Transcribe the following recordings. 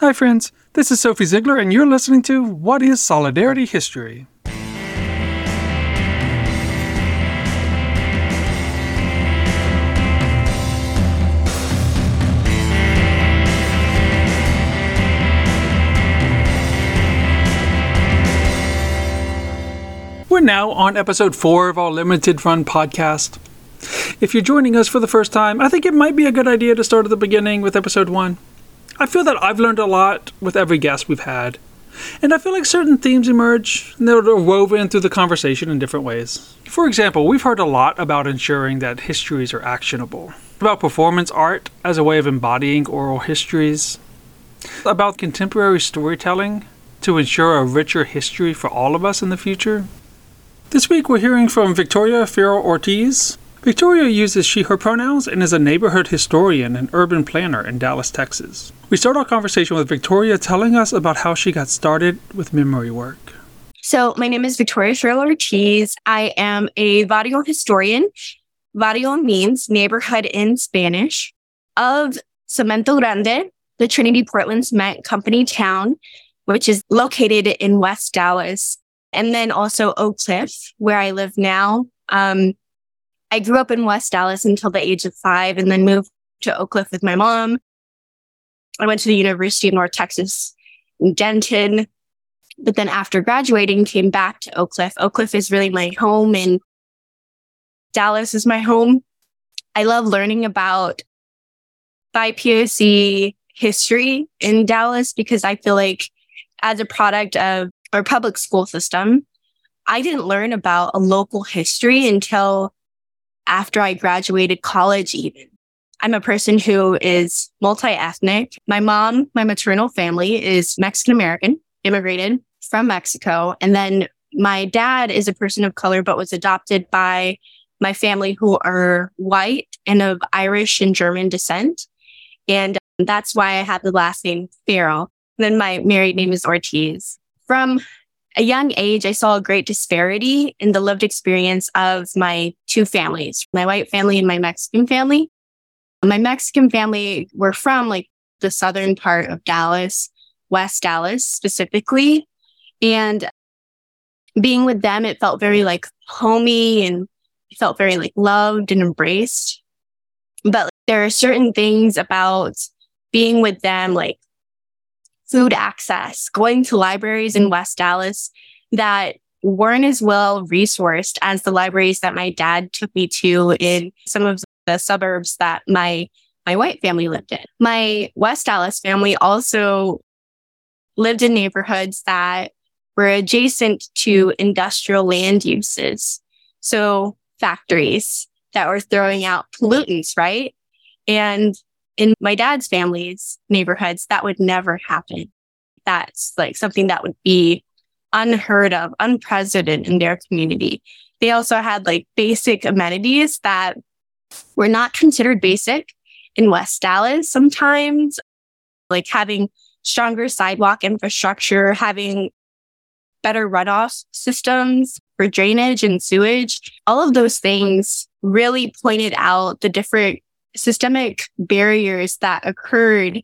Hi, friends. This is Sophie Ziegler, and you're listening to What is Solidarity History? We're now on episode four of our limited run podcast. If you're joining us for the first time, I think it might be a good idea to start at the beginning with episode one. I feel that I've learned a lot with every guest we've had, and I feel like certain themes emerge and they're woven through the conversation in different ways. For example, we've heard a lot about ensuring that histories are actionable, about performance art as a way of embodying oral histories, about contemporary storytelling to ensure a richer history for all of us in the future. This week we're hearing from Victoria Ferrell Ortiz. Victoria uses she her pronouns and is a neighborhood historian and urban planner in Dallas, Texas. We start our conversation with Victoria telling us about how she got started with memory work. So, my name is Victoria Ferrell Ortiz. I am a barrio historian. Barrio means neighborhood in Spanish of Cemento Grande, the Trinity Portland Cement Company town, which is located in West Dallas and then also Oak Cliff, where I live now. Um, I grew up in West Dallas until the age of five and then moved to Oak Cliff with my mom. I went to the University of North Texas in Denton, but then after graduating, came back to Oak Cliff. Oak Cliff is really my home and Dallas is my home. I love learning about BIPOC history in Dallas because I feel like as a product of our public school system, I didn't learn about a local history until after I graduated college, even. I'm a person who is multi ethnic. My mom, my maternal family is Mexican American, immigrated from Mexico. And then my dad is a person of color, but was adopted by my family who are white and of Irish and German descent. And um, that's why I have the last name Ferrell. then my married name is Ortiz. From a young age, I saw a great disparity in the lived experience of my two families, my white family and my Mexican family. My Mexican family were from like the southern part of Dallas, West Dallas specifically. And being with them, it felt very like homey and felt very like loved and embraced. But like, there are certain things about being with them, like food access, going to libraries in West Dallas that weren't as well resourced as the libraries that my dad took me to in some of the suburbs that my my white family lived in. My West Dallas family also lived in neighborhoods that were adjacent to industrial land uses. So factories that were throwing out pollutants, right? And in my dad's family's neighborhoods, that would never happen. That's like something that would be unheard of, unprecedented in their community. They also had like basic amenities that were not considered basic in West Dallas sometimes, like having stronger sidewalk infrastructure, having better runoff systems for drainage and sewage. All of those things really pointed out the different systemic barriers that occurred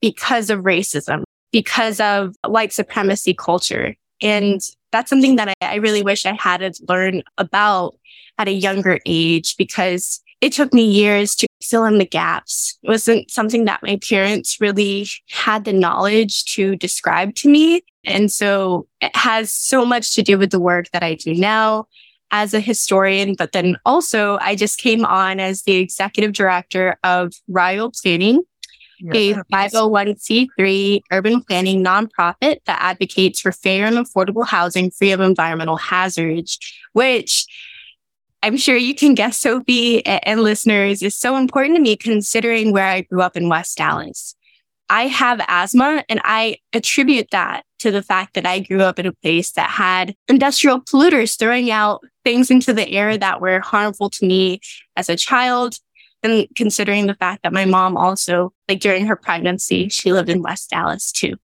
because of racism, because of white supremacy culture. And that's something that I, I really wish I had to learn about at a younger age because it took me years to fill in the gaps. It wasn't something that my parents really had the knowledge to describe to me. And so it has so much to do with the work that I do now as a historian, but then also I just came on as the executive director of Rayo Planning, a 501c3 urban planning nonprofit that advocates for fair and affordable housing free of environmental hazards, which I'm sure you can guess, Sophie and listeners, is so important to me considering where I grew up in West Dallas. I have asthma and I attribute that to the fact that I grew up in a place that had industrial polluters throwing out things into the air that were harmful to me as a child. And considering the fact that my mom also, like during her pregnancy, she lived in West Dallas too.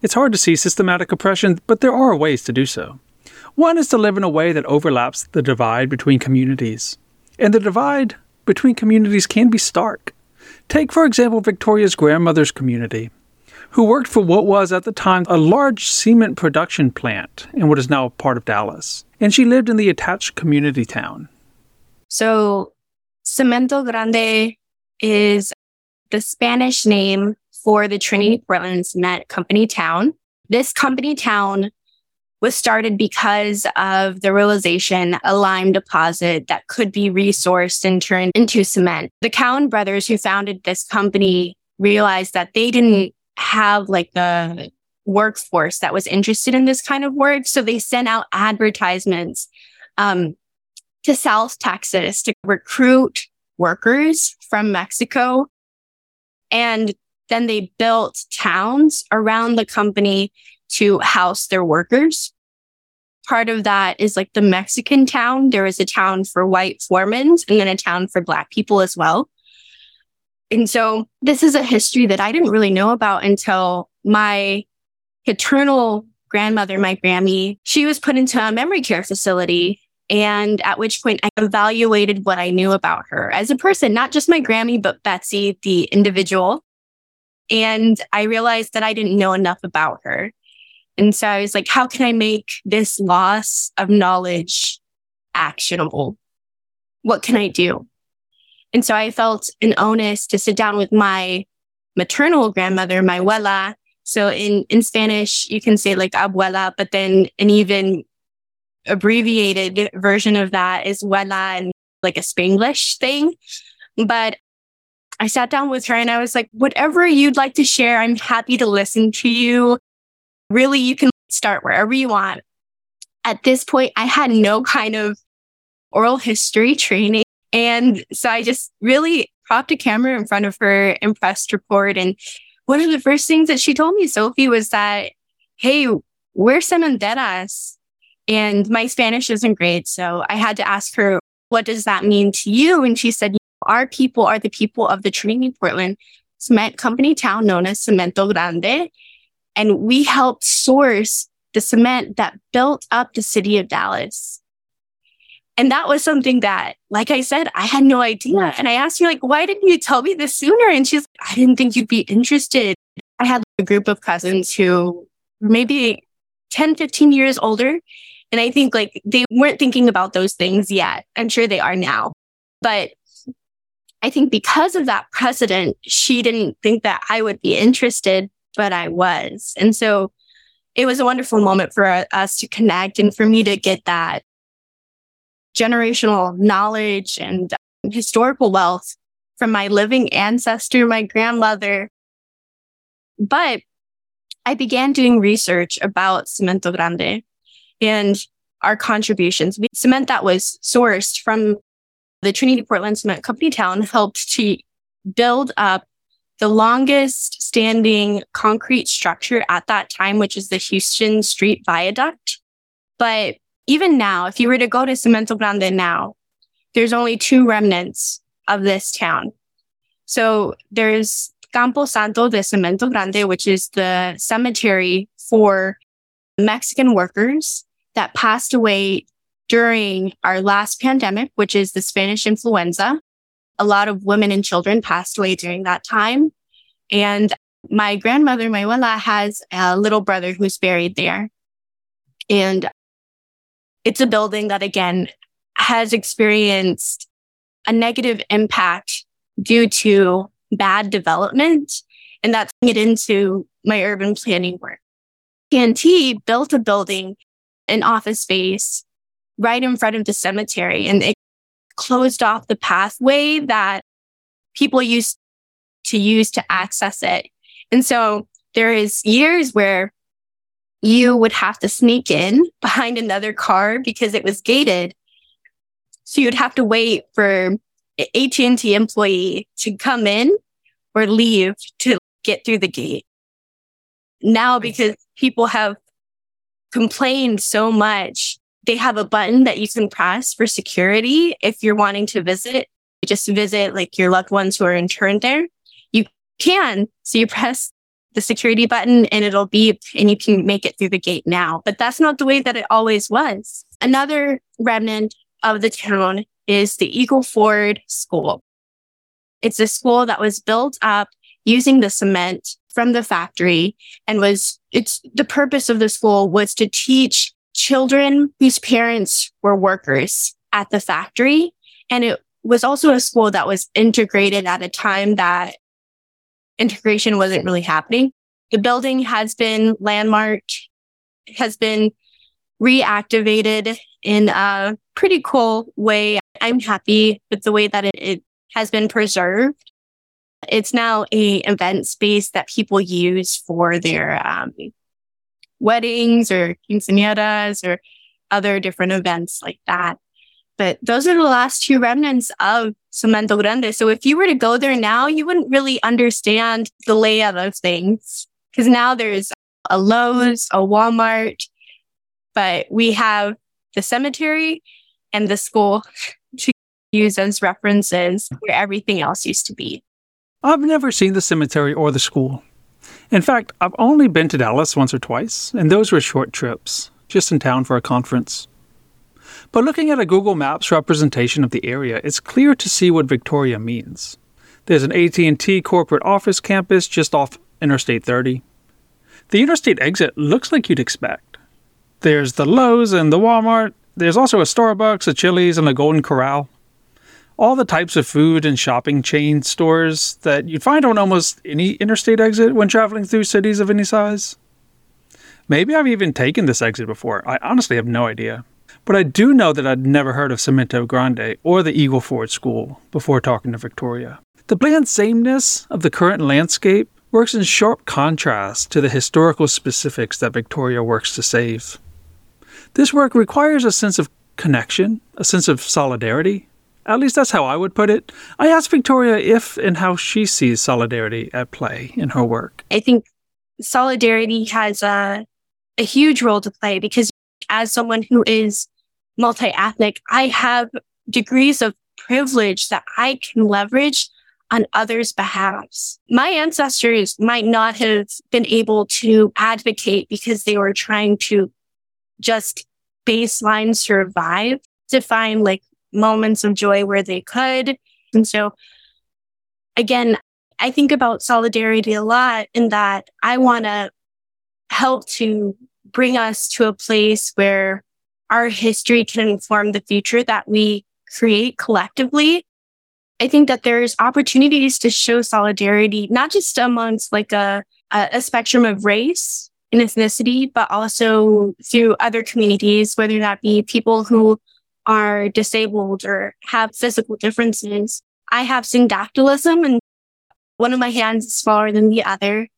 It's hard to see systematic oppression, but there are ways to do so. One is to live in a way that overlaps the divide between communities. And the divide between communities can be stark. Take, for example, Victoria's grandmother's community. who worked for what was at the time a large cement production plant in what is now part of Dallas. And she lived in the attached community town. So, Cemento Grande is the Spanish name for the Trinity Portland Cement Company town. This company town was started because of the realization a lime deposit that could be resourced and turned into cement. The Cowan brothers who founded this company realized that they didn't have like the workforce that was interested in this kind of work. So they sent out advertisements um, to South Texas to recruit workers from Mexico. And then they built towns around the company to house their workers. Part of that is like the Mexican town. There is a town for white foremen and then a town for black people as well. And so this is a history that I didn't really know about until my paternal grandmother, my Grammy, she was put into a memory care facility. And at which point I evaluated what I knew about her as a person, not just my Grammy, but Betsy, the individual. And I realized that I didn't know enough about her. And so I was like, how can I make this loss of knowledge actionable? What can I do? And so I felt an onus to sit down with my maternal grandmother, my abuela. So in, in Spanish, you can say like abuela, but then an even abbreviated version of that is abuela and like a Spanglish thing. But I sat down with her and I was like, whatever you'd like to share, I'm happy to listen to you really you can start wherever you want. At this point, I had no kind of oral history training. And so I just really propped a camera in front of her and pressed. And one of the first things that she told me, Sophie, was that, Hey, we're cementeras. And my Spanish isn't great. So I had to ask her, what does that mean to you? And she said, our people are the people of the Trinity Portland cement company town known as Cemento Grande. And we helped source the cement that built up the city of Dallas. And that was something that, like I said, I had no idea. And I asked her, like, why didn't you tell me this sooner? And she's like, I didn't think you'd be interested. I had a group of cousins who were maybe 10, 15 years older. And I think like they weren't thinking about those things yet. I'm sure they are now. But I think because of that precedent, she didn't think that I would be interested but I was. And so it was a wonderful moment for us to connect and for me to get that generational knowledge and historical wealth from my living ancestor, my grandmother. But I began doing research about Cemento Grande and our contributions. Cement that was sourced from the Trinity Portland Cement Company Town helped to build up the longest standing concrete structure at that time, which is the Houston Street Viaduct. But even now, if you were to go to Cemento Grande now, there's only two remnants of this town. So there's Campo Santo de Cemento Grande, which is the cemetery for Mexican workers that passed away during our last pandemic, which is the Spanish influenza a lot of women and children passed away during that time. And my grandmother, my abuela, has a little brother who's buried there. And it's a building that again has experienced a negative impact due to bad development. And that's it into my urban planning work. AT&T built a building, an office space right in front of the cemetery and it closed off the pathway that people used to use to access it. And so there is years where you would have to sneak in behind another car because it was gated. So you'd have to wait for an AT&T employee to come in or leave to get through the gate. Now, because people have complained so much they have a button that you can press for security if you're wanting to visit, just visit like your loved ones who are interned there. Can. So you press the security button and it'll beep and you can make it through the gate now. But that's not the way that it always was. Another remnant of the town is the Eagle Ford School. It's a school that was built up using the cement from the factory and was it's the purpose of the school was to teach children whose parents were workers at the factory. And it was also a school that was integrated at a time that integration wasn't really happening. The building has been landmarked, has been reactivated in a pretty cool way. I'm happy with the way that it, it has been preserved. It's now a event space that people use for their um, weddings or quinceañeras or other different events like that. But those are the last two remnants of Cemento Grande. So if you were to go there now, you wouldn't really understand the layout of things because now there's a Lowe's, a Walmart, but we have the cemetery and the school to use as references where everything else used to be. I've never seen the cemetery or the school. In fact, I've only been to Dallas once or twice, and those were short trips, just in town for a conference. But looking at a Google Maps representation of the area, it's clear to see what Victoria means. There's an AT&T corporate office campus just off Interstate 30. The interstate exit looks like you'd expect. There's the Lowe's and the Walmart. There's also a Starbucks, a Chili's, and a Golden Corral all the types of food and shopping chain stores that you'd find on almost any interstate exit when traveling through cities of any size. Maybe I've even taken this exit before. I honestly have no idea. But I do know that I'd never heard of Cemento Grande or the Eagle Ford School before talking to Victoria. The bland sameness of the current landscape works in sharp contrast to the historical specifics that Victoria works to save. This work requires a sense of connection, a sense of solidarity, at least that's how I would put it. I asked Victoria if and how she sees solidarity at play in her work. I think solidarity has a, a huge role to play because as someone who is multi ethnic, I have degrees of privilege that I can leverage on others' behalves. My ancestors might not have been able to advocate because they were trying to just baseline survive to find like moments of joy where they could. And so again, I think about solidarity a lot in that I want to help to bring us to a place where our history can inform the future that we create collectively. I think that there's opportunities to show solidarity, not just amongst like a, a spectrum of race and ethnicity, but also through other communities, whether that be people who are disabled or have physical differences. I have syndactylism and one of my hands is smaller than the other.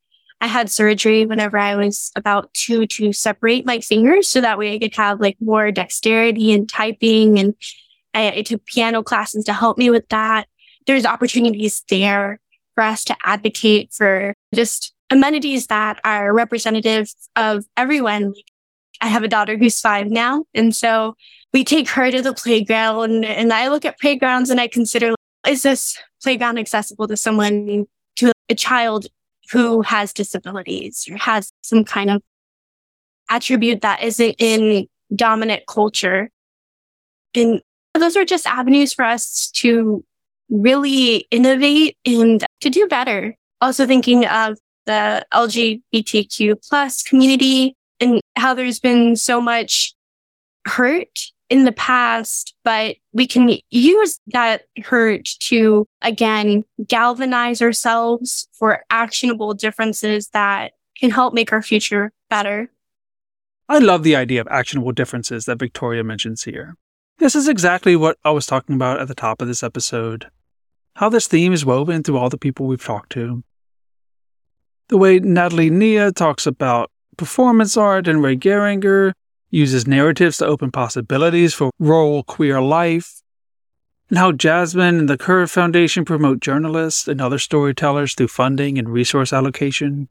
I had surgery whenever I was about two to separate my fingers so that way I could have like more dexterity and typing. And I, I took piano classes to help me with that. There's opportunities there for us to advocate for just amenities that are representative of everyone. I have a daughter who's five now. And so we take her to the playground and I look at playgrounds and I consider, is this playground accessible to someone, to a child who has disabilities or has some kind of attribute that isn't in dominant culture? And those are just avenues for us to really innovate and to do better. Also thinking of the LGBTQ plus community and how there's been so much hurt in the past, but we can use that hurt to again galvanize ourselves for actionable differences that can help make our future better. I love the idea of actionable differences that Victoria mentions here. This is exactly what I was talking about at the top of this episode. How this theme is woven through all the people we've talked to. The way Natalie Nia talks about performance art and Ray Geringer uses narratives to open possibilities for rural queer life, and how Jasmine and the Curve Foundation promote journalists and other storytellers through funding and resource allocation.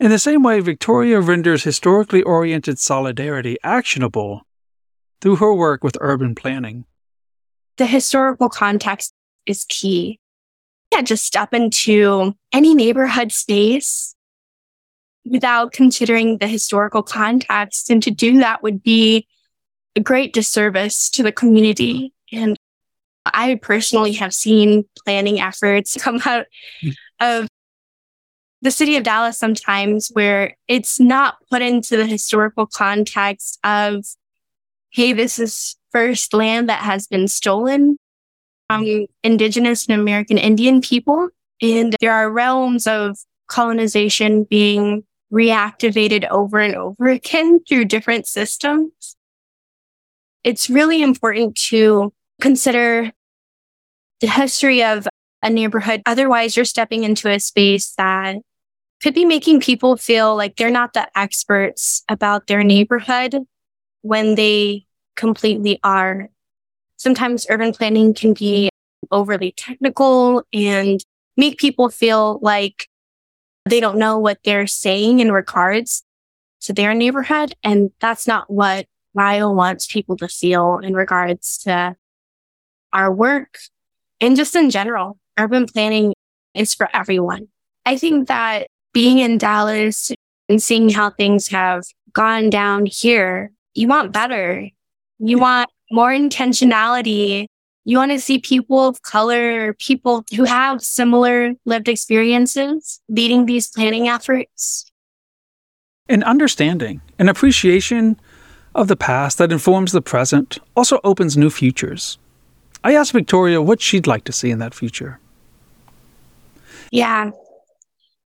In the same way, Victoria renders historically oriented solidarity actionable through her work with urban planning. The historical context is key. Yeah, just step into any neighborhood space without considering the historical context. And to do that would be a great disservice to the community. And I personally have seen planning efforts come out of the city of Dallas sometimes where it's not put into the historical context of, hey, this is first land that has been stolen from indigenous and American Indian people. And there are realms of colonization being reactivated over and over again through different systems. It's really important to consider the history of a neighborhood. Otherwise, you're stepping into a space that could be making people feel like they're not the experts about their neighborhood when they completely are. Sometimes urban planning can be overly technical and make people feel like they don't know what they're saying in regards to their neighborhood. And that's not what Rayo wants people to feel in regards to our work and just in general. Urban planning is for everyone. I think that being in Dallas and seeing how things have gone down here, you want better. You want more intentionality. You want to see people of color, people who have similar lived experiences leading these planning efforts. An understanding, an appreciation of the past that informs the present also opens new futures. I asked Victoria what she'd like to see in that future. Yeah,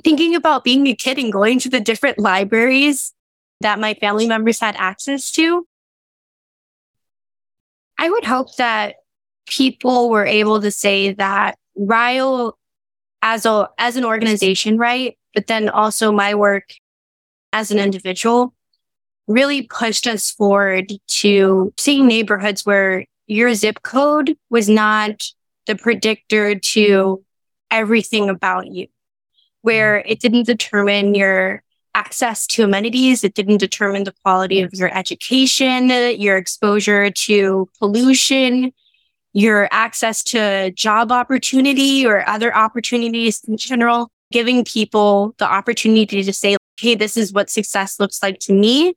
thinking about being a kid and going to the different libraries that my family members had access to, I would hope that people were able to say that Rayo as a as an organization, right? But then also my work as an individual really pushed us forward to seeing neighborhoods where your zip code was not the predictor to everything about you where it didn't determine your access to amenities. It didn't determine the quality of your education, your exposure to pollution, your access to job opportunity or other opportunities in general, giving people the opportunity to say, Hey, this is what success looks like to me.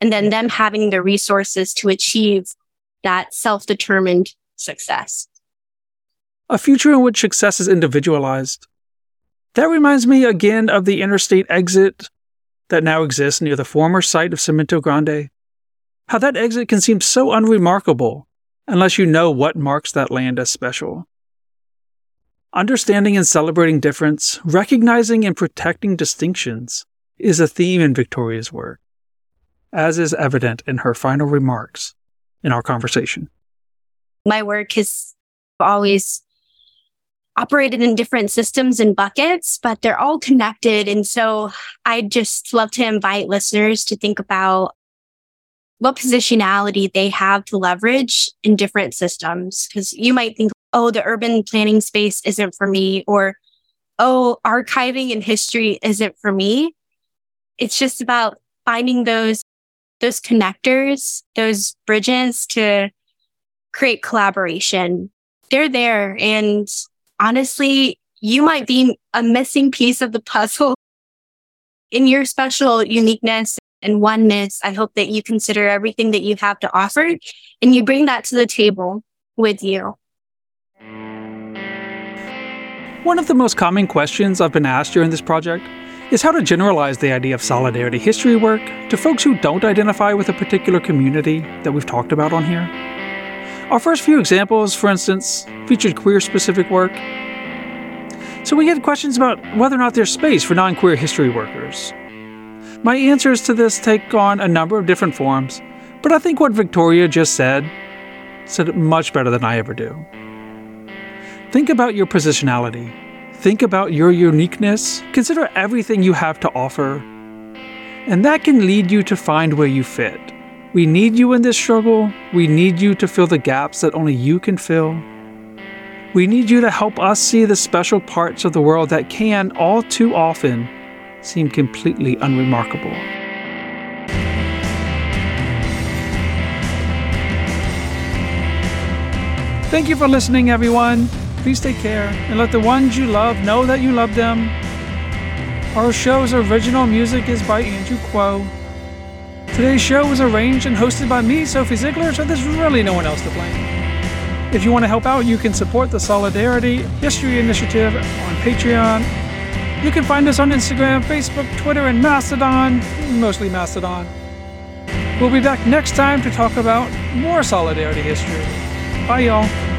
And then them having the resources to achieve that self-determined success. A future in which success is individualized that reminds me again of the interstate exit that now exists near the former site of Cemento Grande. How that exit can seem so unremarkable unless you know what marks that land as special. Understanding and celebrating difference, recognizing and protecting distinctions, is a theme in Victoria's work, as is evident in her final remarks in our conversation. My work has always operated in different systems and buckets, but they're all connected. And so I just love to invite listeners to think about what positionality they have to leverage in different systems. Cause you might think, oh, the urban planning space isn't for me, or oh, archiving and history isn't for me. It's just about finding those, those connectors, those bridges to create collaboration. They're there and honestly, you might be a missing piece of the puzzle in your special uniqueness and oneness. I hope that you consider everything that you have to offer and you bring that to the table with you. One of the most common questions I've been asked during this project is how to generalize the idea of solidarity history work to folks who don't identify with a particular community that we've talked about on here. Our first few examples, for instance, featured queer specific work. So we get questions about whether or not there's space for non queer history workers. My answers to this take on a number of different forms, but I think what Victoria just said said it much better than I ever do. Think about your positionality. Think about your uniqueness. Consider everything you have to offer. And that can lead you to find where you fit. We need you in this struggle. We need you to fill the gaps that only you can fill. We need you to help us see the special parts of the world that can, all too often, seem completely unremarkable. Thank you for listening, everyone. Please take care and let the ones you love know that you love them. Our show's original music is by Andrew Quo. Today's show was arranged and hosted by me, Sophie Ziegler, so there's really no one else to blame. If you want to help out, you can support the Solidarity History Initiative on Patreon. You can find us on Instagram, Facebook, Twitter, and Mastodon, mostly Mastodon. We'll be back next time to talk about more Solidarity history. Bye, y'all.